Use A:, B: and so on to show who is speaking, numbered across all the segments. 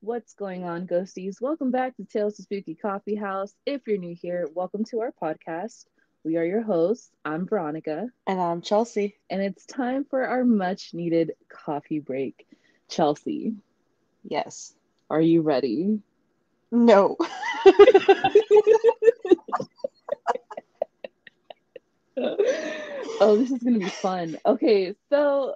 A: What's going on, ghosties? Welcome back to Tales of Spooky Coffee House. If you're new here, welcome to our podcast. We are your hosts. I'm Veronica.
B: And I'm Chelsea.
A: And it's time for our much needed coffee break. Chelsea.
B: Yes.
A: Are you ready?
B: No.
A: oh, this is going to be fun. Okay, so,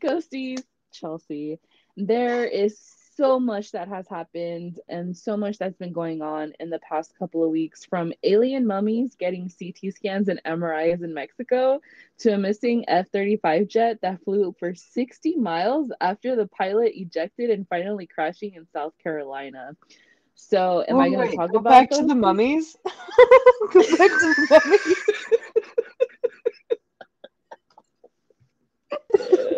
A: ghosties, Chelsea, there is so much that has happened and so much that's been going on in the past couple of weeks from alien mummies getting CT scans and MRIs in Mexico to a missing F 35 jet that flew for 60 miles after the pilot ejected and finally crashing in South Carolina. So, am oh, I going to talk about
B: back to the mummies? go back to the mummies.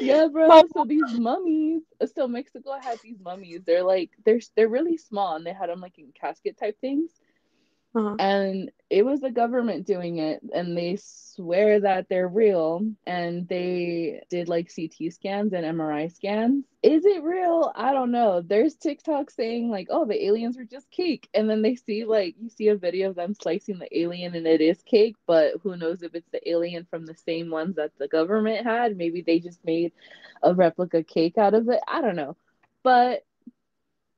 A: yeah, bro. So these mummies, uh, so Mexico had these mummies. They're like they're they're really small, and they had them like in casket type things. Uh-huh. And it was the government doing it, and they swear that they're real. And they did like CT scans and MRI scans. Is it real? I don't know. There's TikTok saying like, "Oh, the aliens were just cake," and then they see like you see a video of them slicing the alien, and it is cake. But who knows if it's the alien from the same ones that the government had? Maybe they just made a replica cake out of it. I don't know. But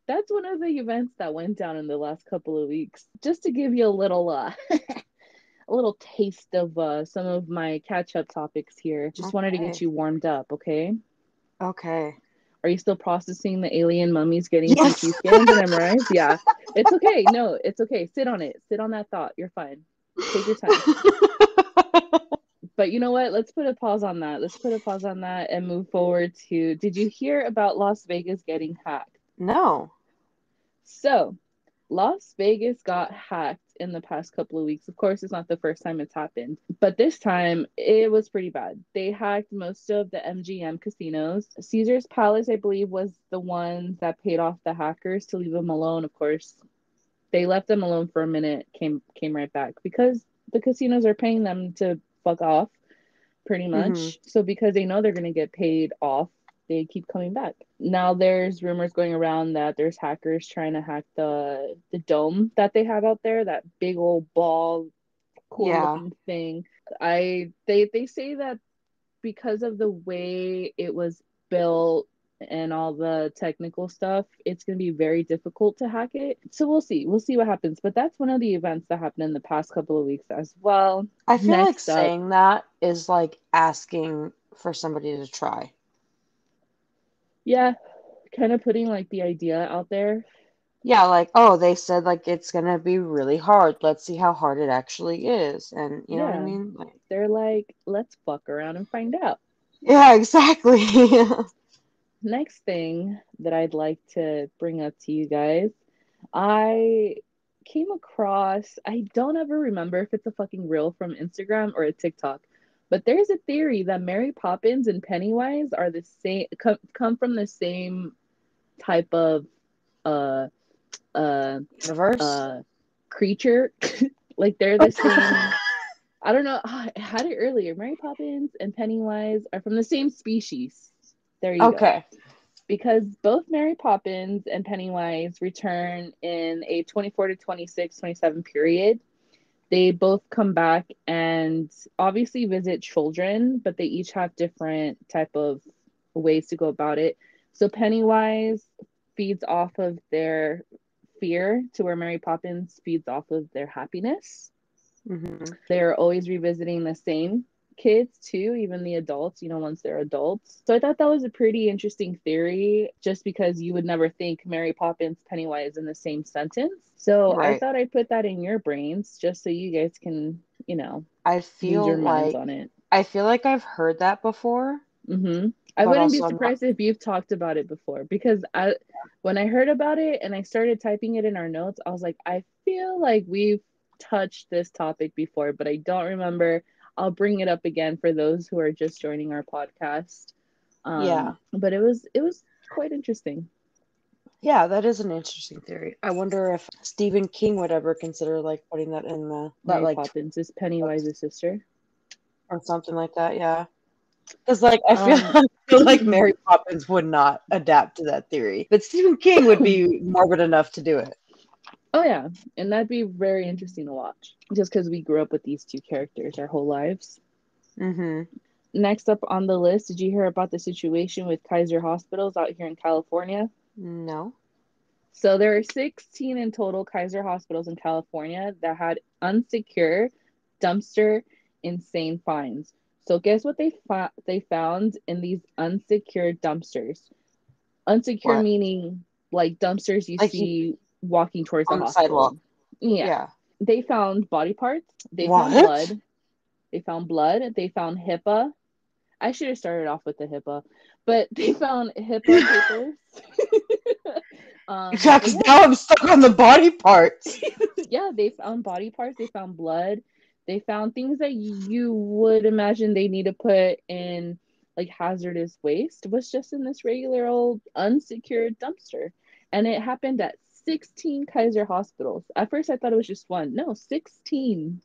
A: that's one of the events that went down in the last couple of weeks. Just to give you a little uh a little taste of uh some of my catch up topics here. Just okay. wanted to get you warmed up, okay?
B: Okay.
A: Are you still processing the alien mummies getting yes. CT scans and MRIs? Yeah. It's okay. No, it's okay. Sit on it. Sit on that thought. You're fine. Take your time. but you know what? Let's put a pause on that. Let's put a pause on that and move forward to Did you hear about Las Vegas getting hacked?
B: No.
A: So, Las Vegas got hacked in the past couple of weeks. Of course, it's not the first time it's happened, but this time it was pretty bad. They hacked most of the MGM casinos. Caesar's Palace, I believe, was the one that paid off the hackers to leave them alone. Of course, they left them alone for a minute, came came right back because the casinos are paying them to fuck off pretty much. Mm-hmm. So because they know they're going to get paid off they keep coming back. Now there's rumors going around that there's hackers trying to hack the the dome that they have out there, that big old ball cool yeah. thing. I they they say that because of the way it was built and all the technical stuff, it's going to be very difficult to hack it. So we'll see. We'll see what happens. But that's one of the events that happened in the past couple of weeks as well.
B: I feel Next like up, saying that is like asking for somebody to try
A: yeah kind of putting like the idea out there.
B: Yeah like oh they said like it's gonna be really hard. Let's see how hard it actually is. And you yeah. know what i mean?
A: Like, they're like let's fuck around and find out.
B: Yeah exactly.
A: Next thing that i'd like to bring up to you guys i came across i don't ever remember if it's a fucking reel from instagram or a tiktok but there's a theory that Mary Poppins and Pennywise are the same come, come from the same type of uh uh
B: Reverse?
A: uh creature. like they're the same I don't know. I had it earlier. Mary Poppins and Pennywise are from the same species. There you okay. go. Okay. Because both Mary Poppins and Pennywise return in a 24 to 26, 27 period they both come back and obviously visit children but they each have different type of ways to go about it. So pennywise feeds off of their fear to where mary poppins feeds off of their happiness. Mm-hmm. they're always revisiting the same kids too, even the adults, you know, once they're adults. So I thought that was a pretty interesting theory just because you would never think Mary Poppins, Pennywise in the same sentence. So right. I thought I'd put that in your brains just so you guys can, you know,
B: I feel your minds on it. I feel like I've heard that before.
A: Mm-hmm. I wouldn't be surprised not... if you've talked about it before because I, when I heard about it and I started typing it in our notes, I was like, I feel like we've touched this topic before, but I don't remember I'll bring it up again for those who are just joining our podcast. Um, yeah, but it was it was quite interesting.
B: Yeah, that is an interesting theory. I wonder if Stephen King would ever consider like putting that in the
A: that
B: like
A: Poppins is Pennywise's sister
B: or something like that. Yeah, because like I feel um, feel like Mary Poppins would not adapt to that theory, but Stephen King would be morbid enough to do it.
A: Oh yeah, and that'd be very interesting to watch, just because we grew up with these two characters our whole lives.
B: Mm-hmm.
A: Next up on the list, did you hear about the situation with Kaiser Hospitals out here in California?
B: No.
A: So there are 16 in total Kaiser hospitals in California that had unsecure dumpster insane fines. So guess what they fa- they found in these unsecured dumpsters? Unsecure
B: What?
A: meaning like dumpsters you see walking towards
B: on
A: the
B: the sidewalk.
A: Yeah.
B: Yeah.
A: They found body parts. They found blood. They found blood. They found HIPAA. I should have started off with the HIPAA, but they found HIPAA papers. um,
B: Yeah, because
A: yeah.
B: now I'm stuck on the body parts.
A: yeah, they found body parts, they found blood, they found things that you would imagine they need to put in like hazardous waste was just in this regular old unsecured dumpster. And it happened at 16 Kaiser hospitals. At first I thought it was just one. No, 16.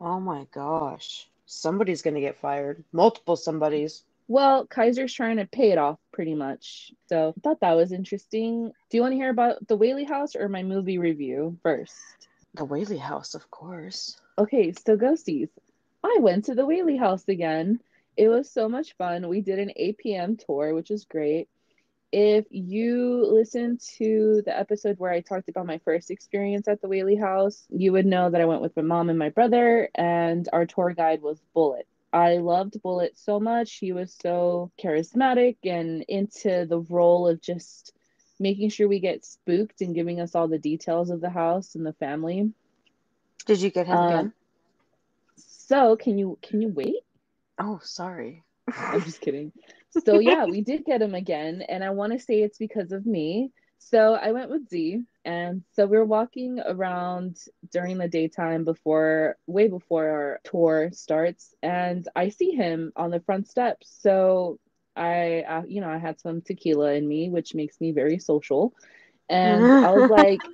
B: Oh my gosh. Somebody's gonna get fired. Multiple somebodies.
A: Well, Kaiser's trying to pay it off pretty much. So I thought that was interesting. Do you want to hear about the Whaley House or my movie review first?
B: The Whaley House, of course.
A: Okay, so ghosties. I went to the Whaley House again. It was so much fun. We did an APM tour, which was great. If you listened to the episode where I talked about my first experience at the Whaley House, you would know that I went with my mom and my brother, and our tour guide was Bullet. I loved Bullet so much. He was so charismatic and into the role of just making sure we get spooked and giving us all the details of the house and the family.
B: Did you get him
A: Um,
B: again?
A: So, can you can you wait?
B: Oh, sorry.
A: I'm just kidding. So yeah, we did get him again, and I want to say it's because of me. So I went with Z, and so we were walking around during the daytime before, way before our tour starts, and I see him on the front steps. So I, uh, you know, I had some tequila in me, which makes me very social, and I was like,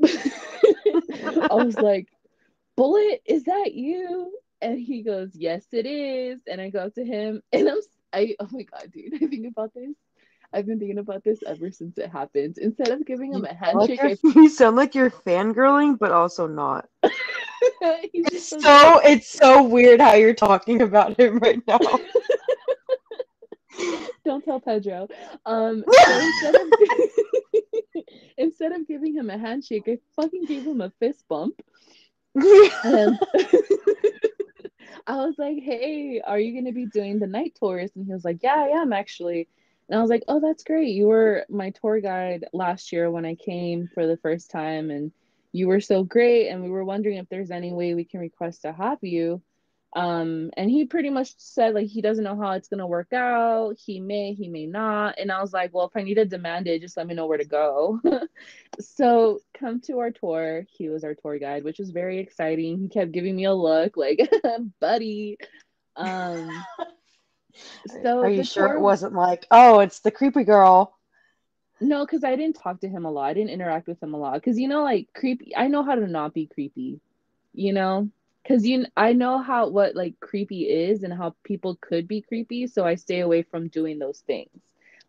A: I was like, Bullet, is that you? And he goes, Yes, it is. And I go up to him and I'm I oh my god, dude, I think about this. I've been thinking about this ever since it happened. Instead of giving him a handshake,
B: you're- you sound like you're fangirling, but also not. It's so it's so weird how you're talking about him right now.
A: don't tell Pedro. Um, so instead of instead of giving him a handshake, I fucking gave him a fist bump. And I was like, hey, are you going to be doing the night tours? And he was like, yeah, I am actually. And I was like, oh, that's great. You were my tour guide last year when I came for the first time, and you were so great. And we were wondering if there's any way we can request to have you. Um, and he pretty much said like he doesn't know how it's gonna work out. He may, he may not. And I was like, well, if I need to demand it, just let me know where to go. so come to our tour. He was our tour guide, which was very exciting. He kept giving me a look like, buddy. Um, so
B: Are you sure
A: tour-
B: it wasn't like, oh, it's the creepy girl?
A: No, because I didn't talk to him a lot. I didn't interact with him a lot. Because you know, like creepy. I know how to not be creepy. You know, because you, I know how what like creepy is and how people could be creepy. So I stay away from doing those things,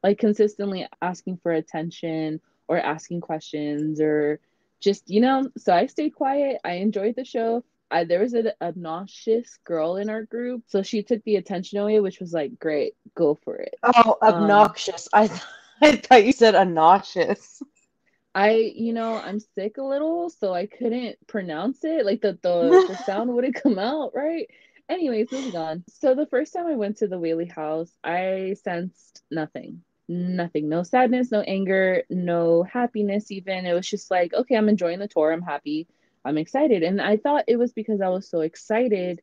A: like consistently asking for attention or asking questions or just you know. So I stayed quiet. I enjoyed the show. I, there was an obnoxious girl in our group, so she took the attention away, which was like, great, go for it.
B: Oh,
A: Um,
B: obnoxious. I th- I thought you said obnoxious.
A: I, you know, I'm sick a little, so I couldn't pronounce it. Like the the, the sound wouldn't come out right. Anyways, moving on. So the first time I went to the Whaley house, I sensed nothing. Nothing. No sadness, no anger, no happiness even. It was just like, okay, I'm enjoying the tour. I'm happy. I'm excited. And I thought it was because I was so excited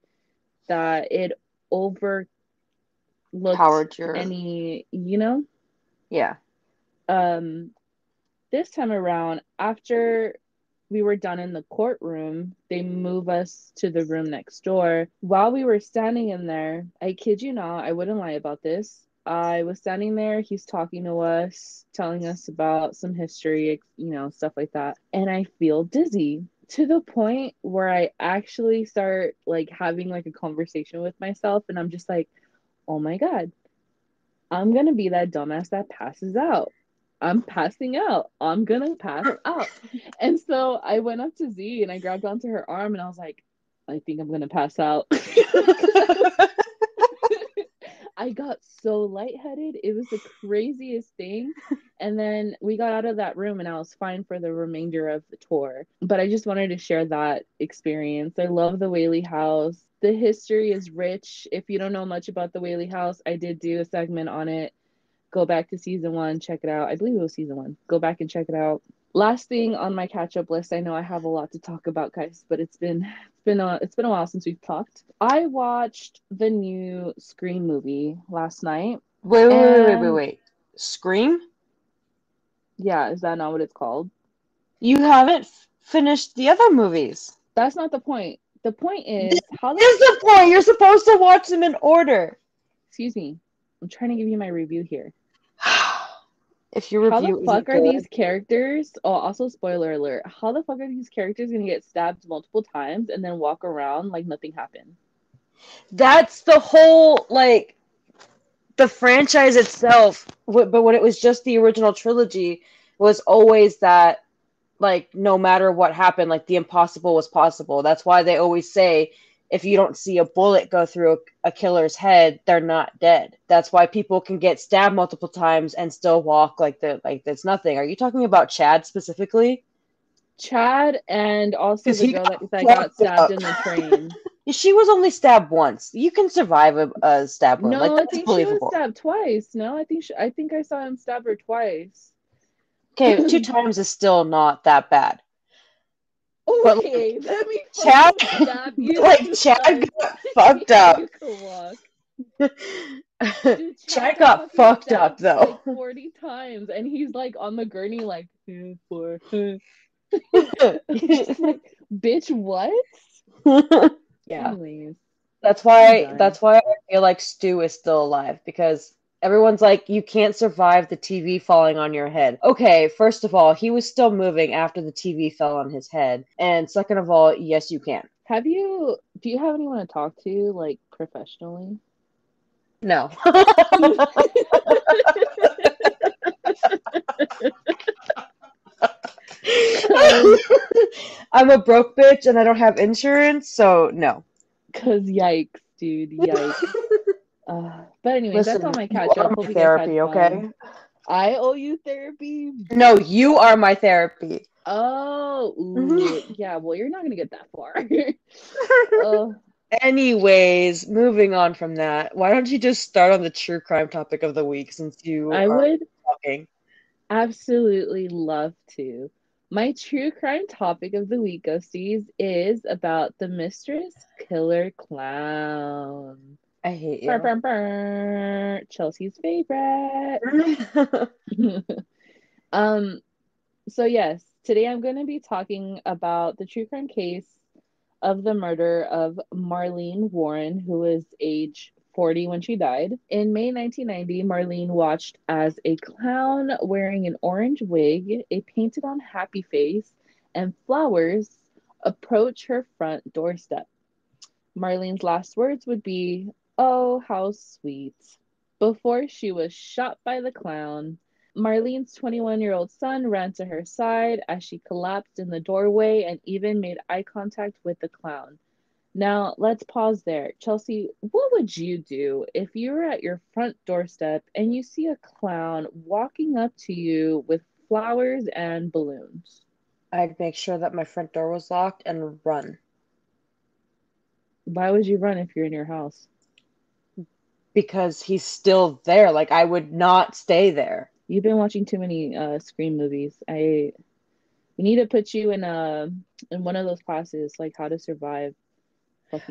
A: that it overlooked
B: Powered your
A: any, you know?
B: yeah.
A: um this time around after we were done in the courtroom they move us to the room next door. While we were standing in there i kid you not i wouldn't lie about this. I was standing there he's talking to us telling us about some history you know stuff like that. And i feel dizzy to the point where i actually start like having like a conversation with myself and i'm just like oh my god I'm gonna be that dumbass that passes out. I'm passing out. I'm gonna pass out. And so I went up to Z and I grabbed onto her arm and I was like, I think I'm gonna pass out. I got so lightheaded. It was the craziest thing. And then we got out of that room and I was fine for the remainder of the tour. But I just wanted to share that experience. I love the Whaley House. The history is rich. If you don't know much about the Whaley House, I did do a segment on it. Go back to season one, check it out. I believe it was season one. Go back and check it out. Last thing on my catch up list, I know I have a lot to talk about, guys, but it's been it's been a it's been a while since we've talked. I watched the new Scream movie last night.
B: Wait, wait, wait, wait, wait, wait. Scream?
A: Yeah, is that not what it's called?
B: You haven't f- finished the other movies.
A: That's not the point. The point is how the
B: Here's the point. You're supposed to watch them in order.
A: excuse me. I'm trying to give you my review here.
B: If you your
A: How the fuck are
B: good,
A: these characters? Oh, also spoiler alert. How the fuck are these characters gonna get stabbed multiple times and then walk around like nothing happened?
B: that's the whole like the franchise itself. But when it was just the original trilogy, was always that like no matter what happened, like the impossible was possible. That's why they always say if you don't see a bullet go through a, a killer's head, they're not dead. That's why people can get stabbed multiple times and still walk like the like it's nothing. Are you talking about Chad specifically?
A: Chad and also
B: 'Cause
A: the
B: he
A: girl
B: got
A: that, that got stabbed
B: up.
A: in the train.
B: She was only stabbed once. You can survive a, a stab wound.
A: no,
B: like
A: I
B: that's
A: think she was stabbed twice. No, I think she, I think I saw him stab her twice.
B: Okay, two times is still not that bad.
A: Okay, let me
B: Chad- like Chad got fucked up.
A: You can walk. Dude,
B: Chad got fucked up though.
A: Like 40 times, and he's like on the gurney, like, "Eh, for, eh." Just like, bitch, what?
B: yeah.
A: Anyways,
B: That's why that's why I feel like Stu is still alive because everyone's like you can't survive the TV falling on your head. Okay, first of all, he was still moving after the TV fell on his head. And second of all, yes you can.
A: have you, do you have anyone to talk to, like, professionally?
B: No. I'm a broke bitch and I don't have insurance, so no.
A: Because yikes, dude, yikes. Uh, but anyway,
B: Listen,
A: that's all my catch up.
B: my therapy, okay?
A: I owe you therapy.
B: No, you are my therapy.
A: Oh,
B: Mm-hmm.
A: ooh, yeah. Well, you're not gonna get that far. uh,
B: Anyways, moving on from that, why don't you just start on the true crime topic of the week since you
A: I
B: are
A: would
B: talking?
A: absolutely love to. My true crime topic of the week, Ghosties, is about the Mistress Killer Clown.
B: I hate
A: Brr, brr, brr. Chelsea's favorite. um, so yes, today I'm going to be talking about the true crime case of the murder of Marlene Warren, who was age 40 when she died. In May 1990, Marlene watched as a clown wearing an orange wig, a painted on happy face, and flowers approach her front doorstep. Marlene's last words would be, Oh, how sweet. Before she was shot by the clown, Marlene's 21 year old son ran to her side as she collapsed in the doorway and even made eye contact with the clown. Now, let's pause there. Chelsea, what would you do if you were at your front doorstep and you see a clown walking up to you with flowers and balloons?
B: I'd make sure that my front door was locked and run
A: Why would you run if you're in your house?
B: Because he's still there. Like I would not stay there.
A: You've been watching too many uh Scream movies. I we need to put you in a in one of those classes, like how to survive.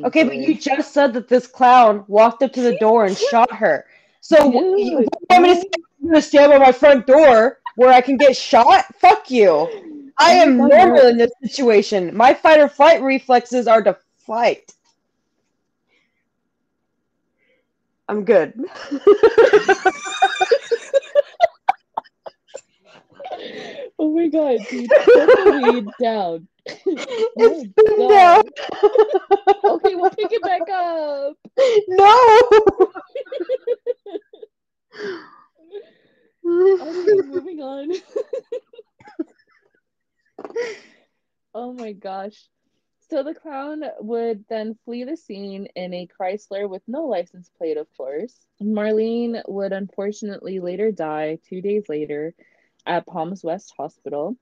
B: Okay, but you just said that this clown walked up to the door and shot her. So
A: Dude,
B: you want me to I'm gonna stand by my front door where I can get shot? Fuck you. I am normal in this situation. My fight or flight reflexes are to fight. I'm good.
A: Oh my god, dude, weed down.
B: it's
A: Oh
B: been
A: God.
B: down.
A: Okay, we'll pick it back up.
B: no.
A: Anyways, moving on. oh my gosh. So the clown would then flee the scene in a Chrysler with no license plate, of course. Marlene would unfortunately later die two days later at Palms West Hospital.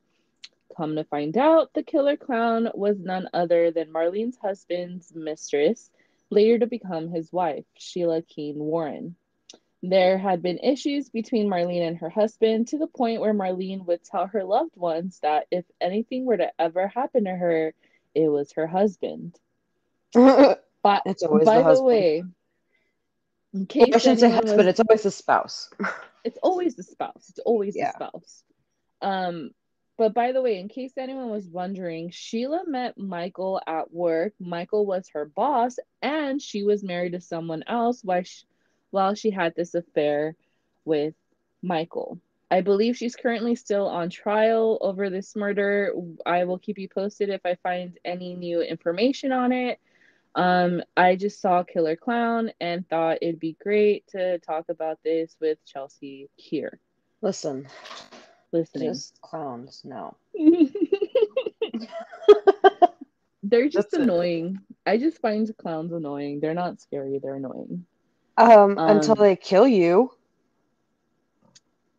A: Come to find out, the killer clown was none other than Marlene's husband's mistress, later to become his wife, Sheila Keene Warren. There had been issues between Marlene and her husband to the point where Marlene would tell her loved ones that if anything were to ever happen to her, it was her husband. but
B: It's always
A: by
B: the
A: the, way, in case
B: I shouldn't say husband,
A: was-
B: it's always the spouse.
A: it's always the spouse. It's always
B: Yeah.
A: the spouse. Um, but by the way, in case anyone was wondering, Sheila met Michael at work. Michael was her boss, and she was married to someone else while she, while she had this affair with Michael. I believe she's currently still on trial over this murder. I will keep you posted if I find any new information on it. Um, I just saw Killer Clown and thought it'd be great to talk about this with Chelsea here
B: Listen,
A: listening.
B: just clowns, no.
A: They're just
B: That's it.
A: annoying. I just find clowns annoying. They're not scary, they're annoying.
B: um,
A: Um,
B: until they kill you.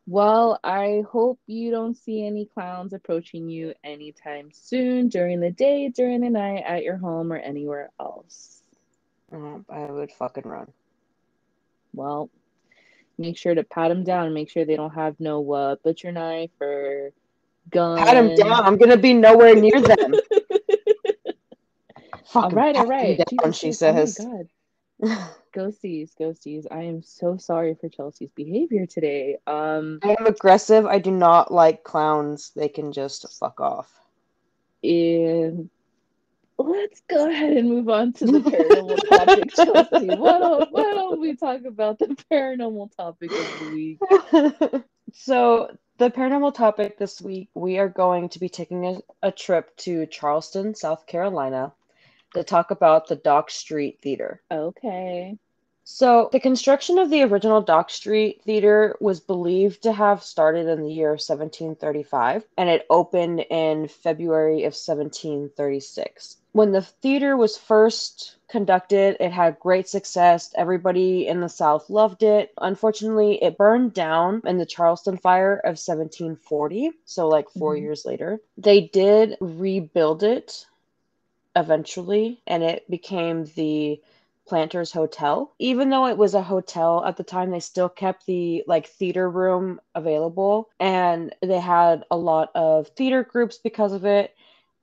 A: Well, I hope you don't see any clowns approaching you anytime soon during the day, during the night, at your home, or anywhere else.
B: Uh, I would fucking run.
A: Well, make sure to pat them down. Make sure they don't have no uh, butcher knife or gun.
B: Pat them down. I'm gonna be nowhere near them.
A: all
B: right, all
A: right. right, all
B: pat him
A: right.
B: down,
A: Jesus
B: she.
A: Oh
B: says.
A: God. Ghosties, ghosties. I am so sorry for Chelsea's behavior today. Um,
B: I am aggressive. I do not like clowns. They can just fuck off.
A: and let's go ahead and move on to the paranormal topic, Chelsea. Why don't, why don't we talk about the paranormal topic of the week?
B: so, the paranormal topic this week, we are going to be taking a, a trip to Charleston, South Carolina, to talk about the Dock Street Theater.
A: Okay.
B: So, the construction of the original Dock Street Theater was believed to have started in the year 1735, and it opened in February of 1736. When the theater was first conducted, it had great success. Everybody in the South loved it. Unfortunately, it burned down in the Charleston Fire of 1740, so like 4
A: Mhm.
B: years later. They did rebuild it eventually, and it became the Planters Hotel. Even though it was a hotel at the time, they still kept the like theater room available and they had a lot of theater groups because of it.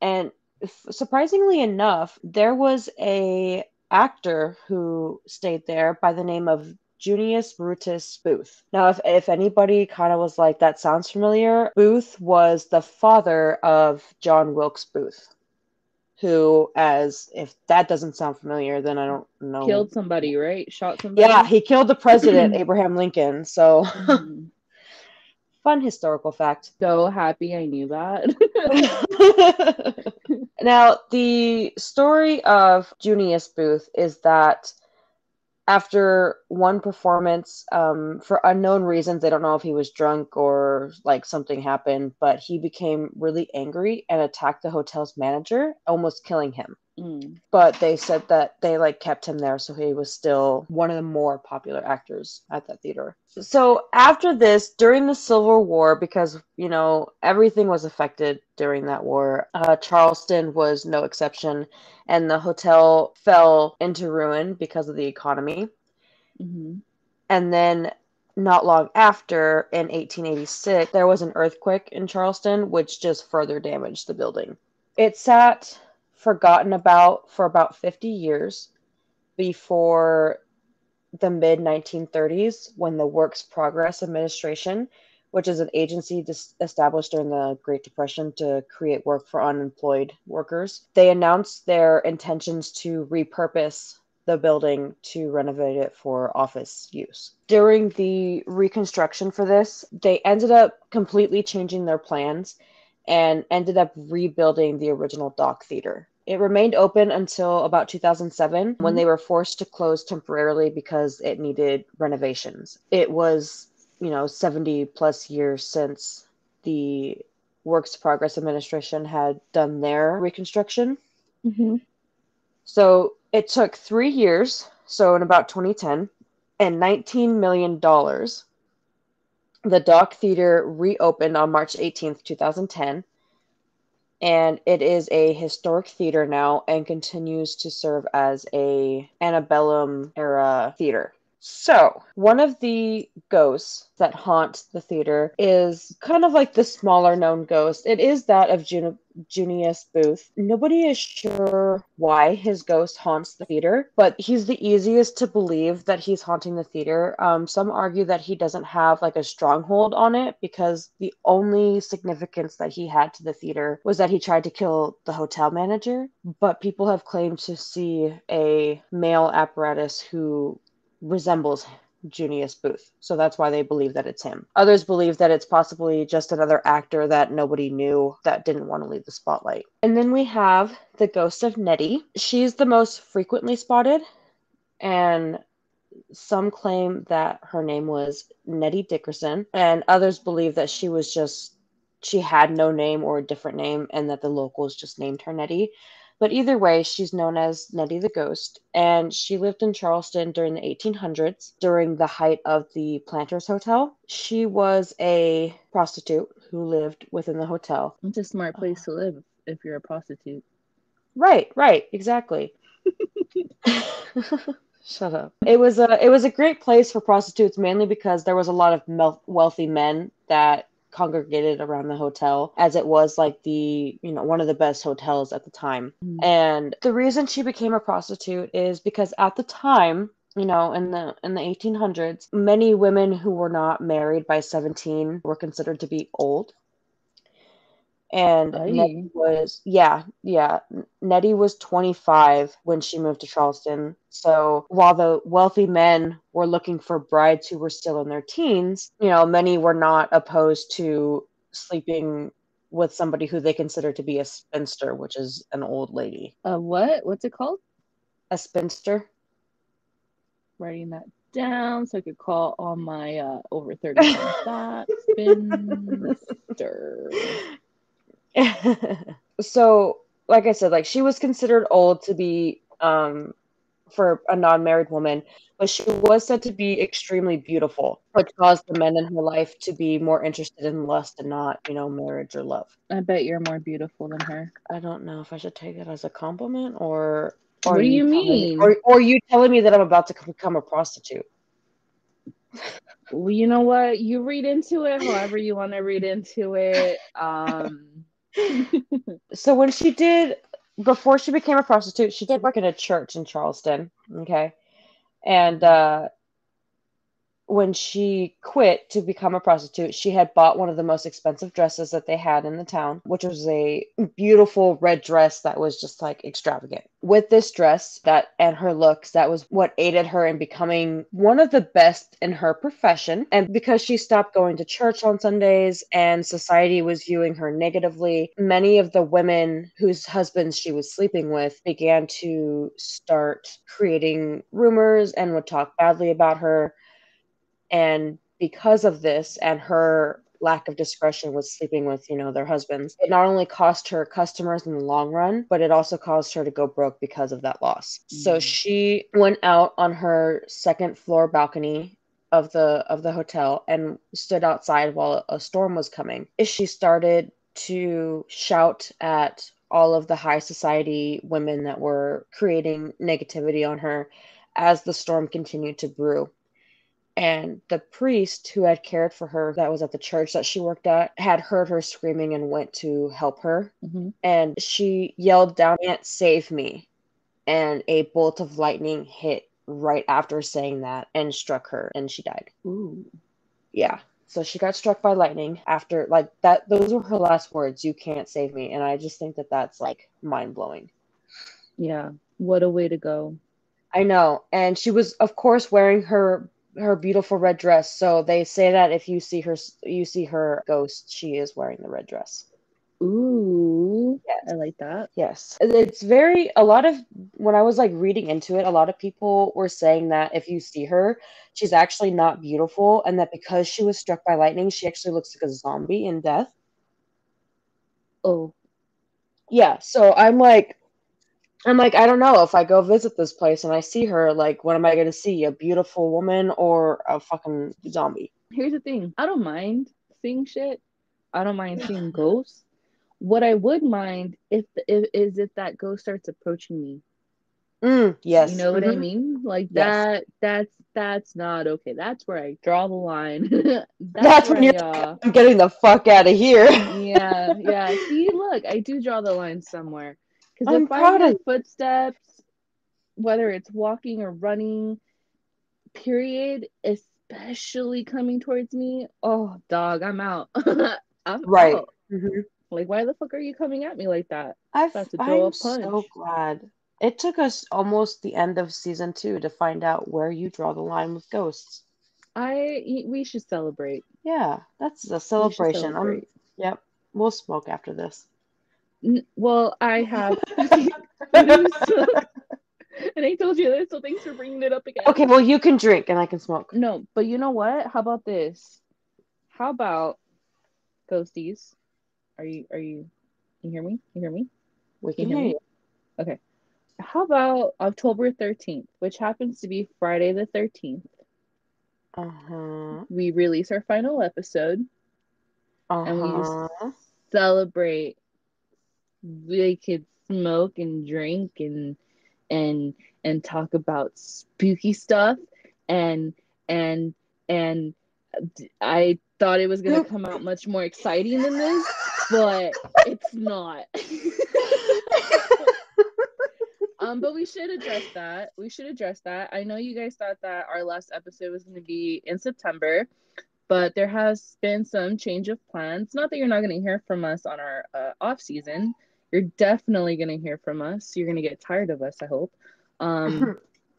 B: And f- surprisingly enough, there was a actor who stayed there by the name of Junius Brutus Booth. Now, if, if anybody kind of was like, that sounds familiar, Booth was the father of John Wilkes Booth who as if that doesn't sound familiar then i don't know
A: Killed somebody, right? Shot somebody?
B: yeah he killed the president abraham lincoln so fun historical fact
A: So happy I knew that.
B: now the story of junius booth is that after one performance um, for unknown reasons they don't know if he was drunk or like something happened but he became really angry and attacked the hotel's manager almost killing him
A: Mm.
B: but they said that they like kept him there so he was still one of the more popular actors at that theater. So after this during the civil war because you know everything was affected during that war uh, charleston was no exception and the hotel fell into ruin because of the economy.
A: Hmm
B: and then not long after in 1886 there was an earthquake in charleston which just further damaged the building. It sat forgotten about for about 50 years before the mid 1930s when the Works Progress Administration, which is an agency established during the Great Depression to create work for unemployed workers, they announced their intentions to repurpose the building to renovate it for office use. During the reconstruction for this, they ended up completely changing their plans and ended up rebuilding the original Dock Theater. It remained open until about 2007 when
A: Mhm.
B: they were forced to close temporarily because it needed renovations. It was you know, 70 plus years since the Works Progress Administration had done their reconstruction.
A: Mm-hmm.
B: So it took three years, so in about 2010, and $19 million. The Dock Theater reopened on March 18th, 2010, and it is a historic theater now and continues to serve as a antebellum era theater. So, one of the ghosts that haunt the theater is kind of like the smaller known ghost. It is that of Jun- Junius Booth. Nobody is sure why his ghost haunts the theater, but he's the easiest to believe that he's haunting the theater. Um, some argue that he doesn't have like a stronghold on it because the only significance that he had to the theater was that he tried to kill the hotel manager. But people have claimed to see a male apparatus who resembles Junius Booth. So that's why they believe that it's him. Others believe that it's possibly just another actor that nobody knew that didn't want to leave the spotlight. And then we have the ghost of Nettie. She's the most frequently spotted, and some claim that her name was Nettie Dickerson, and others believe that she was just she had no name or a different name and that the locals just named her Nettie. But either way, she's known as Nettie the Ghost, and she lived in Charleston during the 1800s during the height of the Planters Hotel. She was a prostitute who lived within the hotel.
A: It's a smart place to live if you're a prostitute.
B: Right, right, exactly. Shut up. It was a it was a great place for prostitutes mainly because there was a lot of mel- wealthy men that congregated around the hotel as it was like the you know one of the best hotels at the time
A: Mm.
B: and the reason she became a prostitute is because at the time you know in the in the 1800s many women who were not married by 17 were considered to be old and
A: Aye.
B: Nettie was yeah yeah Nettie was 25 when she moved to Charleston so while the wealthy men were looking for brides who were still in their teens you know many were not opposed to sleeping with somebody who they consider to be a spinster which is an old lady
A: Uh, what? What's it called?
B: a spinster
A: Writing that down so I could call all my uh, over 30 thoughts. Spinster.
B: so like i said like she was considered old to be um for a non-married woman but she was said to be extremely beautiful which caused the men in her life to be more interested in lust and not you know marriage or love
A: I bet you're more beautiful than her.
B: i don't know if i should take it as a compliment or
A: What do you
B: me-
A: mean?
B: or, or you telling me that i'm about to become a prostitute
A: Well, you know what? You read into it however you want to read into it. Um,
B: so when she did before she became a prostitute she did work in a church in charleston okay? And uh when she quit to become a prostitute she had bought one of the most expensive dresses that they had in the town which was a beautiful red dress that was just like extravagant. With this dress that and her looks that was what aided her in becoming one of the best in her profession. And because she stopped going to church on sundays and society was viewing her negatively many of the women whose husbands she was sleeping with began to start creating rumors and would talk badly about her and because of this and her lack of discretion with sleeping with you know their husbands it not only cost her customers in the long run but it also caused her to go broke because of that loss. So
A: Mm.
B: she went out on her second floor balcony of the of the hotel and stood outside while a storm was coming. She started to shout at all of the high society women that were creating negativity on her as the storm continued to brew and the priest who had cared for her that was at the church that she worked at had heard her screaming and went to help her
A: mhm.
B: and she yelled down can't save me and a bolt of lightning hit right after saying that and struck her and she died
A: Ooh.
B: yeah so she got struck by lightning after like that those were her last words you can't save me and i just think that that's like mind-blowing
A: Yeah. What a way to go.
B: I know. And she was of course wearing her her beautiful red dress. So they say that if you see her you see her ghost, she is wearing the red dress.
A: Ooh.
B: Yes.
A: I like that.
B: Yes. It's very, a lot of, when I was like reading into it, a lot of people were saying that if you see her, she's actually not beautiful, and that because she was struck by lightning, she actually looks like a zombie in death.
A: Oh,
B: Yeah. So I'm like, I'm like, I don't know if I go visit this place and I see her, like, what am I going to see? A beautiful woman or a fucking zombie?
A: here's the thing. I don't mind seeing shit. I don't mind seeing ghosts. What I would mind if, if is if that ghost starts approaching me.
B: Mm, yes.
A: You know what I
B: mhm.
A: mean? Like
B: Yes.
A: that. That's that's not okay. That's where I draw the line. that's,
B: That's
A: where
B: when you're
A: I, uh,
B: getting the fuck out of here.
A: yeah, yeah. See, look, I do draw the line somewhere. Because if I hear
B: of-
A: footsteps, whether it's walking or running, period, especially coming towards me, oh, dog, I'm out. I'm
B: Right.
A: out.
B: Mhm.
A: Like, why the fuck are you coming at me like that?
B: I've,
A: About to throw a
B: I'm so glad. It took us almost the end of season two to find out where you draw the line with ghosts.
A: I we should celebrate.
B: Yeah, that's a
A: We should
B: celebration. I'm, yep, we'll smoke after this.
A: N- Well, I have. and I told you this, so thanks for bringing it up again.
B: Okay, well, you can drink and I can smoke.
A: No, but you know what? How about this? How about ghosties? Are you are you you hear me? You hear me?
B: We
A: Can
B: can hear you.
A: me? How about October 13th, which happens to be Friday the 13th?
B: Uh huh.
A: We release our final episode
B: Uh
A: and we celebrate. We could smoke and drink and and and talk about spooky stuff and and and I thought it was gonna come out much more exciting than this, but it's not. um, but we should address that. We should address that. I know you guys thought that our last episode was gonna be in September, but there has been some change of plans. Not that you're not gonna hear from us on our uh, off season. You're definitely gonna hear from us. You're gonna get tired of us. I hope. Um,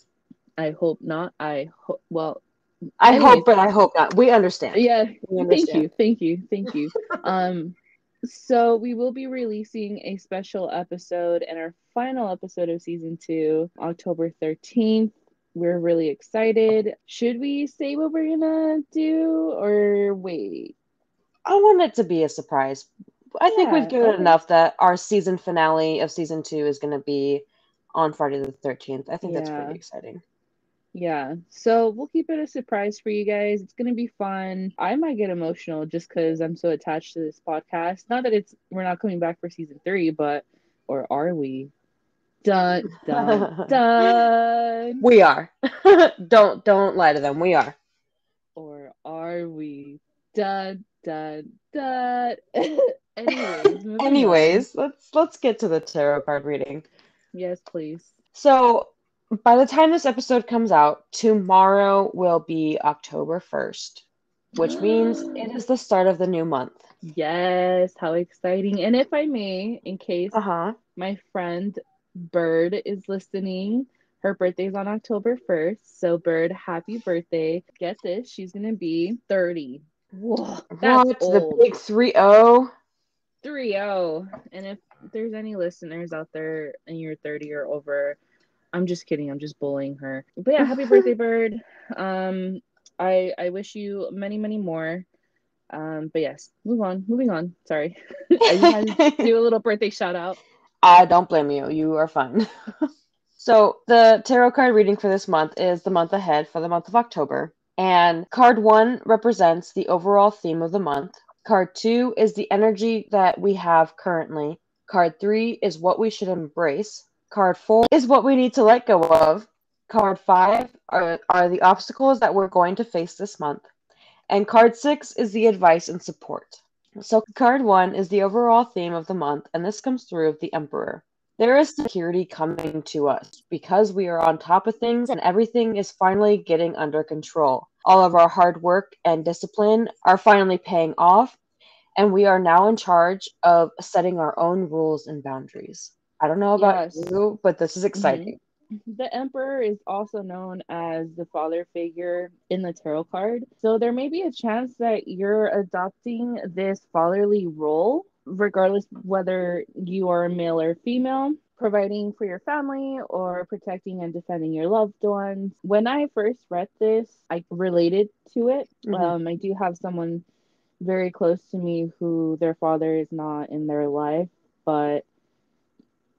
A: I hope not. I hope. Well,
B: I
A: anyways.
B: hope, but I hope not. We understand.
A: yeah.
B: We
A: Thank you. Thank you. Thank you. um, so we will be releasing a special episode and our final episode of season two, October 13th. We're really excited. Should we say what we're gonna do or wait?
B: I want it to be a surprise. I think
A: Yeah,
B: we've given it enough that our season finale of season two is going to be on Friday the 13th. I think that's pretty exciting.
A: Yeah, so we'll keep it a surprise for you guys. It's gonna be fun. I might get emotional just because I'm so attached to this podcast. Not that it's we're not coming back for season three, but or are we? Dun dun dun.
B: We are. don't don't lie to them. We are.
A: Or are we? Dun dun dun. Anyways.
B: Anyways, let's let's get to the tarot card reading.
A: Yes, please.
B: So, by the time this episode comes out, tomorrow will be October 1st, which means it is the start of the new month.
A: Yes, how exciting. And if I may, in case
B: Uh-huh.
A: my friend Bird is listening. Her birthday's on October 1st. So, Bird, happy birthday. Get this, she's going to be 30. Whoa, that's
B: What?
A: old.
B: The big 3-0?
A: 3 0. And if there's any listeners out there and you're 30 or over, I'm just kidding. I'm just bullying her. But yeah, happy birthday, Bird. Um, I I wish you many, many more. Um, but yes, move on. Moving on. Sorry. I had to do a little birthday shout out.
B: I don't blame you. You are fine. so, the tarot card reading for this month is the month ahead for the month of October. And card one represents the overall theme of the month. Card two is the energy that we have currently. Card three is what we should embrace. Card four is what we need to let go of. Card five are, are the obstacles that we're going to face this month. And card six is the advice and support. So, card one is the overall theme of the month, and this comes through of the Emperor. There is security coming to us because we are on top of things and everything is finally getting under control. All of our hard work and discipline are finally paying off, and we are now in charge of setting our own rules and boundaries. I don't know about
A: Yes.
B: you, but this is mhm. exciting.
A: The Emperor is also known as the father figure in the tarot card. So there may be a chance that you're adopting this fatherly role regardless whether you are male or female, providing for your family or protecting and defending your loved ones. When I first read this, I related to it. Mm-hmm. Um, I do have someone very close to me who their father is not in their life, but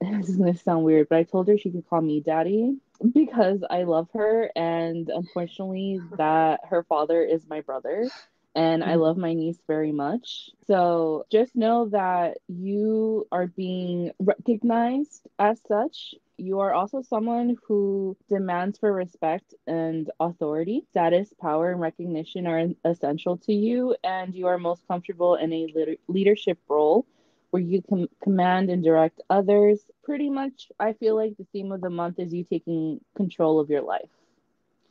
A: this is gonna sound weird, but I told her she could call me daddy because I love her, and unfortunately, that her father is my brother and I mm-hmm. love my niece very much. So just know that you are being recognized as such. You are also someone who demands for respect and authority. Status, power, and recognition are essential to you, and you are most comfortable in a leadership role where you can command and direct others. Pretty much, I feel like the theme of the month is you taking control of your life.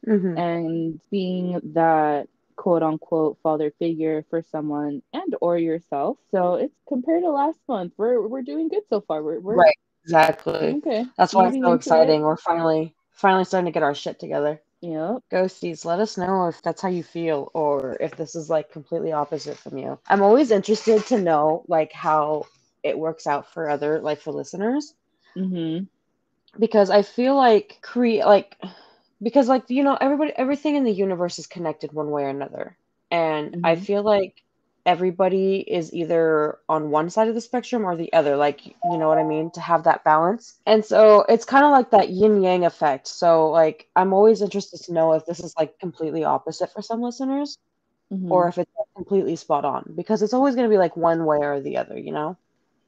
A: Mm-hmm. And being that quote unquote father figure for someone and or yourself. So it's compared to last month, we're we're doing good so far. We're, we're
B: right, exactly. Okay, that's why it's so exciting. It. We're finally finally starting to get our shit together.
A: Yep.
B: Ghosties, let us know if that's how you feel or if this is like completely opposite from you. I'm always interested to know like how it works out for other like for listeners. Mm-hmm. Because I feel like create like because like you know everybody everything in the universe is connected one way or another and mm-hmm. i feel like everybody is either on one side of the spectrum or the other like you know what i mean to have that balance and so it's kind of like that yin yang effect so like i'm always interested to know if this is like completely opposite for some listeners mm-hmm. or if it's completely spot on because it's always going to be like one way or the other you know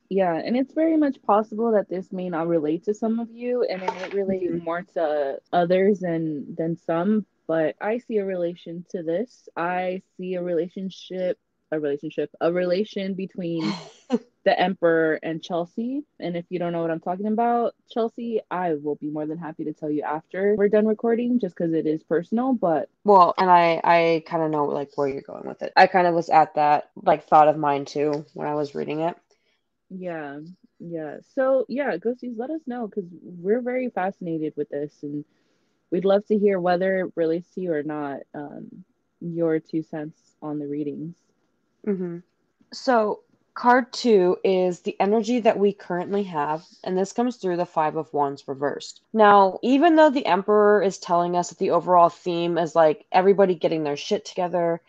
A: yeah, and it's very much possible that this may not relate to some of you and it may relate mm-hmm. more to others than than some, but I see a relation to this. I see a relationship a relationship, a relation between the Emperor and Chelsea. And if you don't know what I'm talking about, Chelsea, I will be more than happy to tell you after we're done recording, just because it is personal. But
B: well, and I I kind of know like where you're going with it. I kind of was at that like thought of mine too when I was reading it.
A: Yeah, yeah. So yeah, ghosties, let us know because we're very fascinated with this, and we'd love to hear whether it relates to you or not. Um, your two cents on the readings.
B: Mm-hmm. So card two is the energy that we currently have, and this comes through the Five of Wands reversed. Now, even though the Emperor is telling us that the overall theme is like everybody getting their shit together,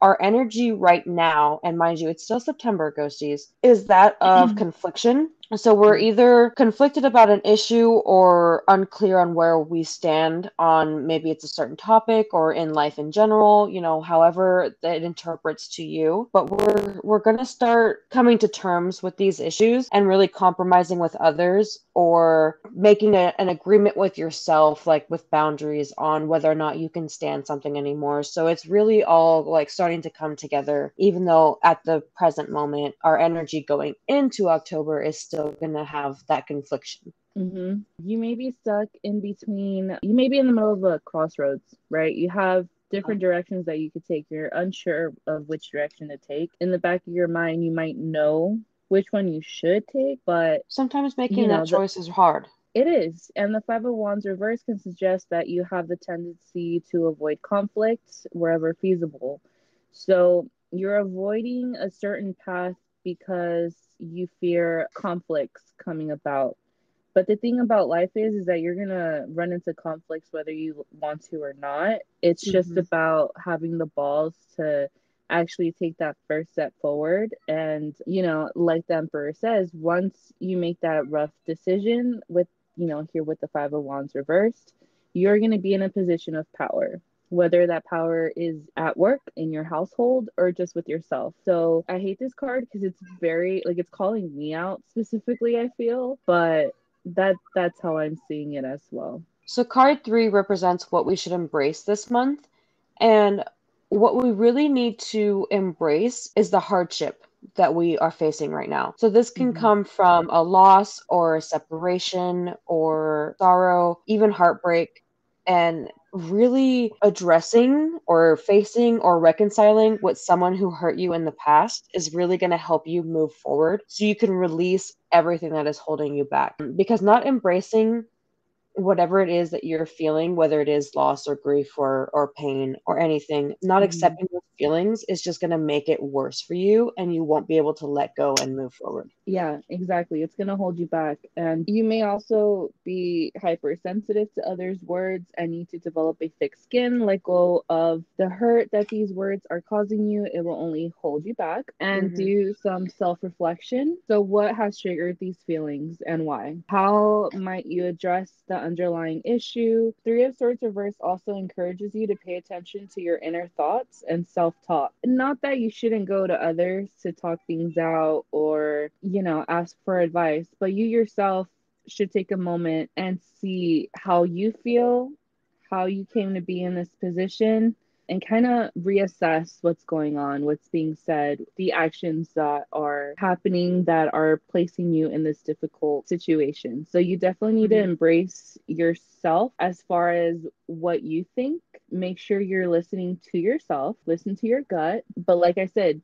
B: our energy right now, and mind you, it's still September, ghosties, is that of confliction so we're mm-hmm. either conflicted about an issue or unclear on where we stand on maybe it's a certain topic or in life in general, you know, however it interprets to you. But we're we're going to start coming to terms with these issues and really compromising with others or making a, an agreement with yourself like with boundaries on whether or not you can stand something anymore. So it's really all like starting to come together even though at the present moment our energy going into October is still going to have that confliction.
A: Mm-hmm. You may be stuck in between, you may be in the middle of a crossroads, right? You have different directions that you could take. You're unsure of which direction to take. In the back of your mind, you might know which one you should take, but
B: sometimes making you know, that choice the, is hard.
A: It is. And the Five of Wands reverse can suggest that you have the tendency to avoid conflict wherever feasible. So you're avoiding a certain path because you fear conflicts coming about. But the thing about life is is that you're going to run into conflicts whether you want to or not. It's mm-hmm. just about having the balls to actually take that first step forward and you know like the emperor says once you make that rough decision with you know here with the five of wands reversed you're going to be in a position of power whether that power is at work in your household or just with yourself. So I hate this card because it's very like it's calling me out specifically, I feel, but that that's how I'm seeing it as well.
B: So card 3 represents what we should embrace this month and what we really need to embrace is the hardship that we are facing right now. So this can mm-hmm. come from a loss or a separation or sorrow, even heartbreak. And really addressing or facing or reconciling with someone who hurt you in the past is really going to help you move forward so you can release everything that is holding you back. Because not embracing whatever it is that you're feeling, whether it is loss or grief or or pain or anything, not
A: Mhm.
B: accepting those feelings is just going to make it worse for you and you won't be able to let go and move forward.
A: Yeah, exactly. It's going to hold you back. And you may also be hypersensitive to others' words and need to develop a thick skin, let go of the hurt that these words are causing you. It will only hold you back and
B: Mhm.
A: do some self reflection. So, what has triggered these feelings and why? How might you address the underlying issue? Three of Swords reverse also encourages you to pay attention to your inner thoughts and self talk. Not that you shouldn't go to others to talk things out or, you know, ask for advice, but you yourself should take a moment and see how you feel, how you came to be in this position, and kind of reassess what's going on, what's being said, the actions that are happening that are placing you in this difficult situation. So you definitely need to
B: Mhm.
A: embrace yourself as far as what you think. Make sure you're listening to yourself, listen to your gut. But like I said,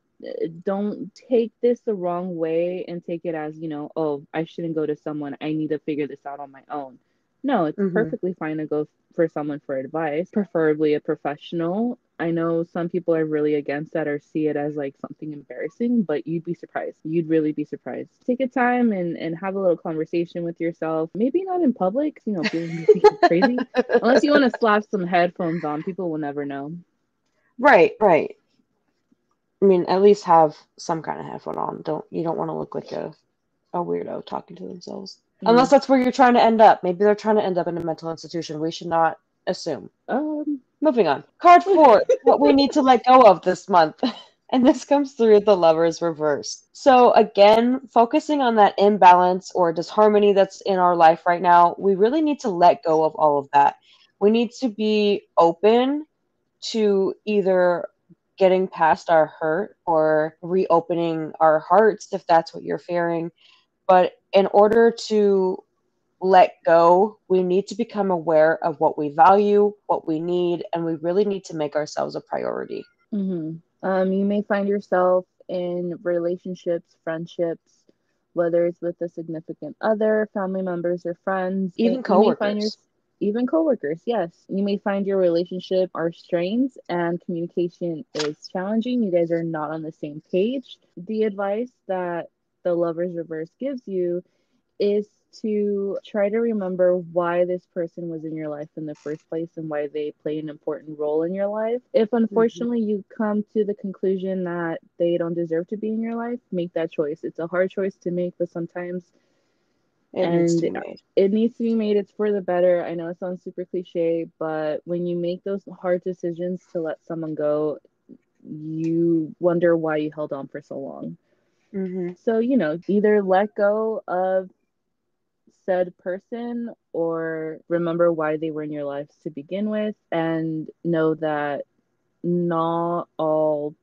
A: don't take this the wrong way and take it as, you know, oh, I shouldn't go to someone. I need to figure this out on my own. No, it's
B: Mhm.
A: perfectly fine to go for someone for advice, preferably a professional. I know some people are really against that or see it as like something embarrassing, but you'd be surprised. You'd really be surprised. Take a time and, and have a little conversation with yourself. Maybe not in public, you know, people can think you're crazy. Unless you want to slap some headphones on, people will never know.
B: Right, right. I mean, at least have some kind of headphone on. Don't you don't want to look like a a weirdo talking to themselves. Unless
A: Mm.
B: that's where you're trying to end up. Maybe they're trying to end up in a mental institution. We should not assume.
A: Um,
B: Moving on. Card four, what we need to let go of this month. And this comes through the lovers reversed. So, again, focusing on that imbalance or disharmony that's in our life right now, we really need to let go of all of that. We need to be open to either getting past our hurt or reopening our hearts if that's what you're fearing. But in order to let go, we need to become aware of what we value, what we need, and we really need to make ourselves a priority.
A: hmm Um, you may find yourself in relationships, friendships, whether it's with a significant other, family members, or friends.
B: Even
A: may
B: coworkers.
A: even coworkers, yes. You may find your relationship are strains and communication is challenging. You guys are not on the same page. The advice that the lovers reverse gives you is to try to remember why this person was in your life in the first place and why they play an important role in your life. If mm-hmm. unfortunately you come to the conclusion that they don't deserve to be in your life, make that choice. It's a hard choice to make, but sometimes
B: It needs to be
A: And-
B: made.
A: it needs to be made. It's for the better. I know it sounds super cliche, but when you make those hard decisions to let someone go, you wonder why you held on for so long.
B: Hmm
A: So, you know, either let go of said person or remember why they were in your life to begin with and know that not all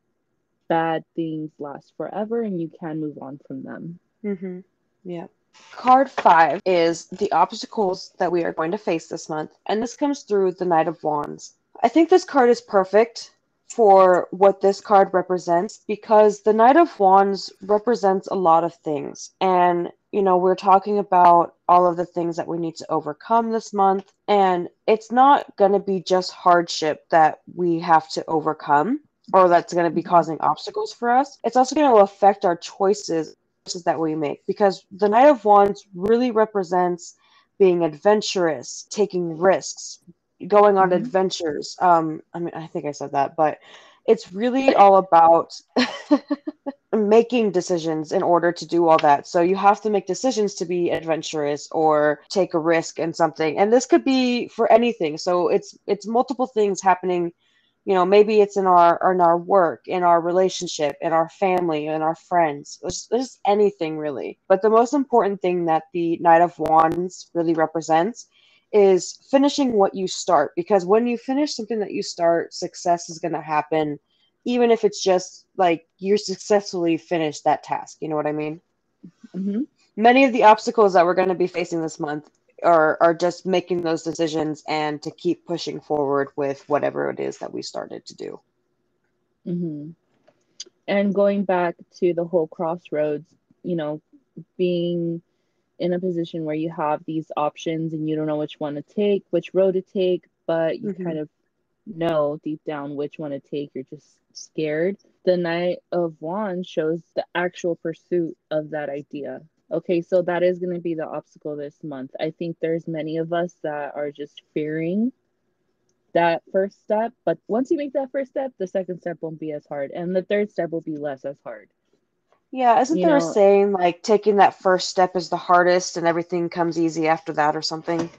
A: bad things last forever and you can move on from them.
B: hmm Yeah. Card five is the obstacles that we are going to face this month, and this comes through the Knight of Wands. I think this card is perfect for what this card represents because the Knight of Wands represents a lot of things. And, you know, we're talking about all of the things that we need to overcome this month. And it's not going to be just hardship that we have to overcome or that's going to be causing obstacles for us. It's also going to affect our choices that we make because the Knight of Wands really represents being adventurous, taking risks, going on
A: Mhm.
B: adventures. Um, I mean, I think I said that, but it's really all about making decisions in order to do all that. So you have to make decisions to be adventurous or take a risk in something. And this could be for anything. So it's it's multiple things happening you know maybe it's in our in our work in our relationship in our family in our friends it's just anything really but the most important thing that the knight of wands really represents is finishing what you start because when you finish something that you start success is going to happen even if it's just like you're successfully finished that task you know what i mean?
A: Hmm
B: many of the obstacles that we're going to be facing this month are are just making those decisions and to keep pushing forward with whatever it is that we started to do.
A: hmm And going back to the whole crossroads, you know, being in a position where you have these options and you don't know which one to take, which road to take, but you mm-hmm. kind of know deep down which one to take. You're just scared. The Knight of Wands shows the actual pursuit of that idea. Okay, so that is going to be the obstacle this month. I think there's many of us that are just fearing that first step, but once you make that first step, the second step won't be as hard, and the third step will be less as hard.
B: Yeah, isn't you there know, a saying like taking that first step is the hardest and everything comes easy after that or something?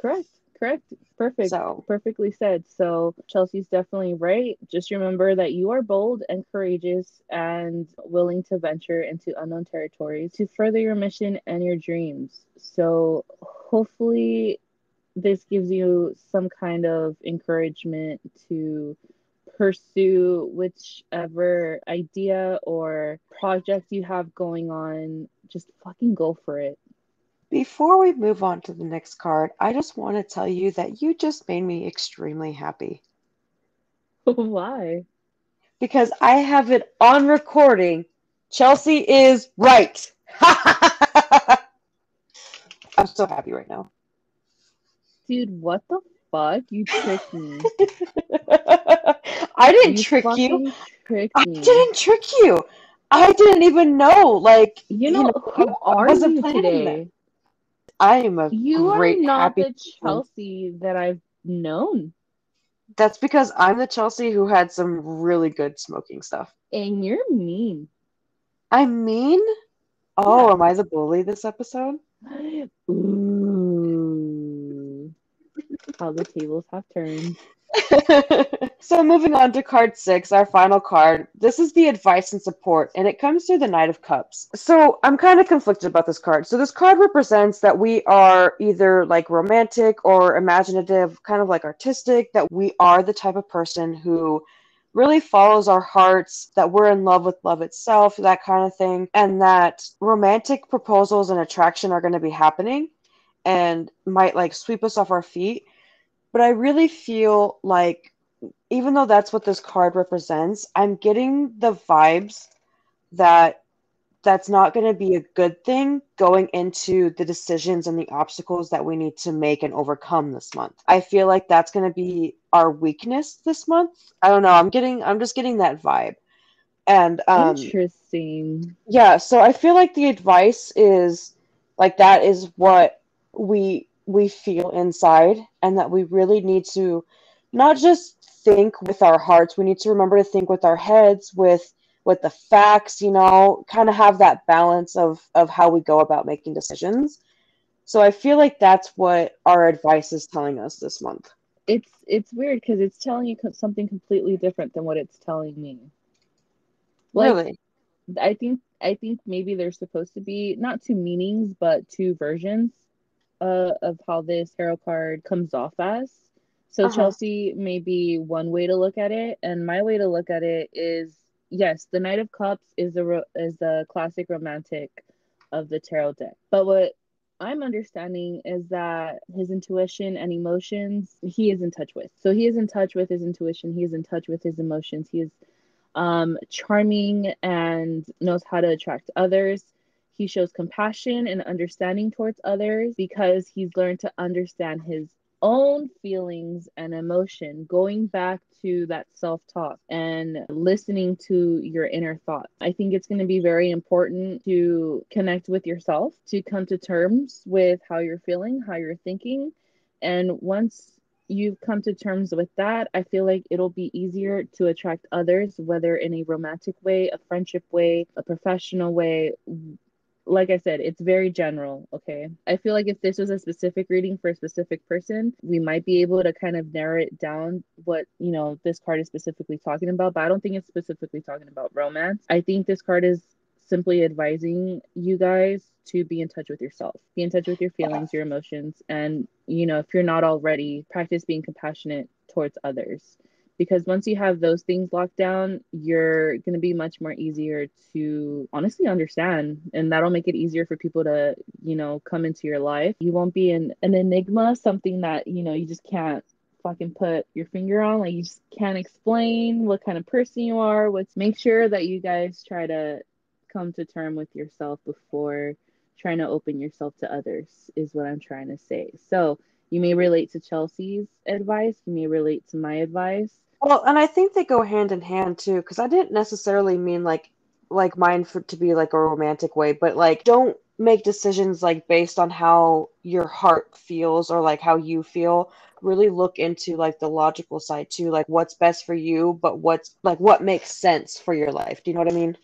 A: Correct. Correct. Perfect. So perfectly said. So Chelsea's definitely right. Just remember that you are bold and courageous and willing to venture into unknown territories to further your mission and your dreams. So hopefully this gives you some kind of encouragement to pursue whichever idea or project you have going on. Just fucking go for it.
B: Before we move on to the next card, I just want to tell you that you just made me extremely happy.
A: Why?
B: Because I have it on recording. Chelsea is right. I'm so happy right now.
A: Dude, what the fuck? You tricked me.
B: I didn't you trick you. I didn't trick you. I didn't even know. Like
A: you know, you know who are you today? That.
B: I am a
A: you
B: great,
A: are not the Chelsea that I've known.
B: That's because I'm the Chelsea who had some really good smoking stuff.
A: And you're mean.
B: I'm mean? Oh, yeah. am I the bully this episode?
A: Ooh. How the tables have turned.
B: so moving on to card six, our final card. This is the advice and support, and it comes through the Knight of Cups. So I'm kind of conflicted about this card. So this card represents that we are either like romantic or imaginative, kind of like artistic, that we are the type of person who really follows our hearts, that we're in love with love itself, that kind of thing, and that romantic proposals and attraction are going to be happening and might like sweep us off our feet but I really feel like even though that's what this card represents, I'm getting the vibes that that's not going to be a good thing going into the decisions and the obstacles that we need to make and overcome this month. I feel like that's going to be our weakness this month. I don't know. I'm getting, I'm just getting that vibe. And um,
A: interesting.
B: Yeah. So I feel like the advice is like that is what we we feel inside and that we really need to not just think with our hearts we need to remember to think with our heads with with the facts you know kind of have that balance of of how we go about making decisions. So i feel like that's what our advice is telling us this month.
A: It's it's weird because it's telling you something completely different than what it's telling me.
B: Like, really?
A: I think i think maybe there's supposed to be not two meanings but two versions uh, of how this tarot card comes off as. So uh-huh. Chelsea may be one way to look at it, and my way to look at it is yes, the Knight of Cups is a ro- is a classic romantic of the tarot deck. But what I'm understanding is that his intuition and emotions he is in touch with. So he is in touch with his intuition. He is in touch with his emotions. He is um, charming and knows how to attract others. He shows compassion and understanding towards others because he's learned to understand his own feelings and emotion, going back to that self talk and listening to your inner thoughts. I think it's going to be very important to connect with yourself, to come to terms with how you're feeling, how you're thinking. And once you've come to terms with that, I feel like it'll be easier to attract others, whether in a romantic way, a friendship way, a professional way, like I said, it's very general. Okay. I feel like if this was a specific reading for a specific person, we might be able to kind of narrow it down what, you know, this card is specifically talking about. But I don't think it's specifically talking about romance. I think this card is simply advising you guys to be in touch with yourself, be in touch with your feelings, your emotions. And, you know, if you're not already, practice being compassionate towards others because once you have those things locked down you're going to be much more easier to honestly understand and that'll make it easier for people to you know come into your life you won't be an, an enigma something that you know you just can't fucking put your finger on like you just can't explain what kind of person you are let's make sure that you guys try to come to term with yourself before trying to open yourself to others, is what I'm trying to say. So you may relate to Chelsea's advice, you may relate to my advice.
B: Well, and I think they go hand in hand too, because I didn't necessarily mean like like mine for to be like a romantic way, but like don't make decisions like based on how your heart feels or like how you feel. Really look into like the logical side too, like what's best for you, but what's like what makes sense for your life. Do you know what I mean?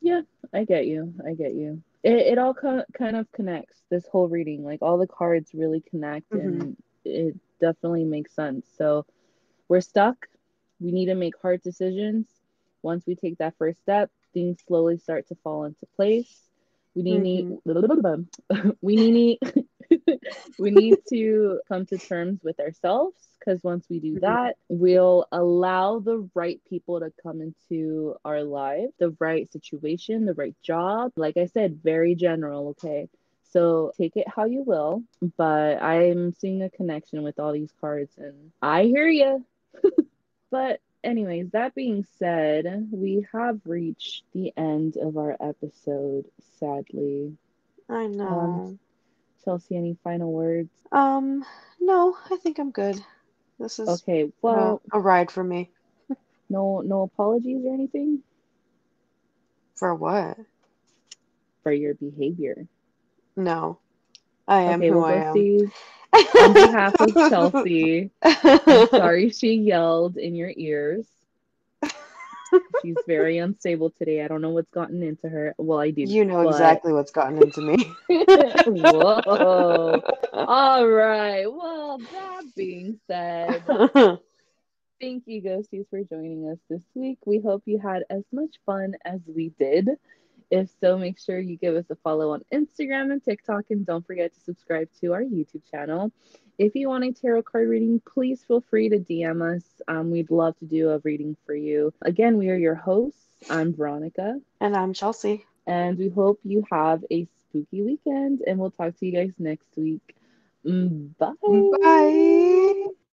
A: Yeah, I get you. I get you. It, it all co- kind of connects this whole reading. Like all the cards really connect
B: Mhm.
A: and it definitely makes sense. So we're stuck. We need to make hard decisions. Once we take that first step, things slowly start to fall into place. We need we need we need to come to terms with ourselves because once we do
B: Mhm.
A: that, we'll allow the right people to come into our life, the right situation, the right job. Like I said, very general, okay? So take it how you will, but I'm seeing a connection with all these cards and I hear you. but anyways, that being said, we have reached the end of our episode, sadly.
B: I know.
A: Chelsea, any final words?
B: Um, no, I think I'm good. This is
A: Okay, well,
B: a ride for me.
A: no no apologies or anything
B: For what?
A: for your behavior.
B: No. I am
A: Okay,
B: who
A: well,
B: I am.
A: Ghosties, on behalf of Chelsea, I'm sorry she yelled in your ears. She's very unstable today. I don't know what's gotten into her. Well, I do.
B: You know
A: but-
B: exactly what's gotten into me.
A: Whoa. All right. Well, that being said, thank you, Ghosties, for joining us this week. We hope you had as much fun as we did. If so, make sure you give us a follow on Instagram and TikTok, and don't forget to subscribe to our YouTube channel. If you want a tarot card reading, please feel free to DM us. Um, we'd love to do a reading for you. Again, we are your hosts. I'm Veronica,
B: and I'm Chelsea.
A: and we hope you have a spooky weekend. And we'll talk to you guys next week. Mm, Bye.
B: Bye.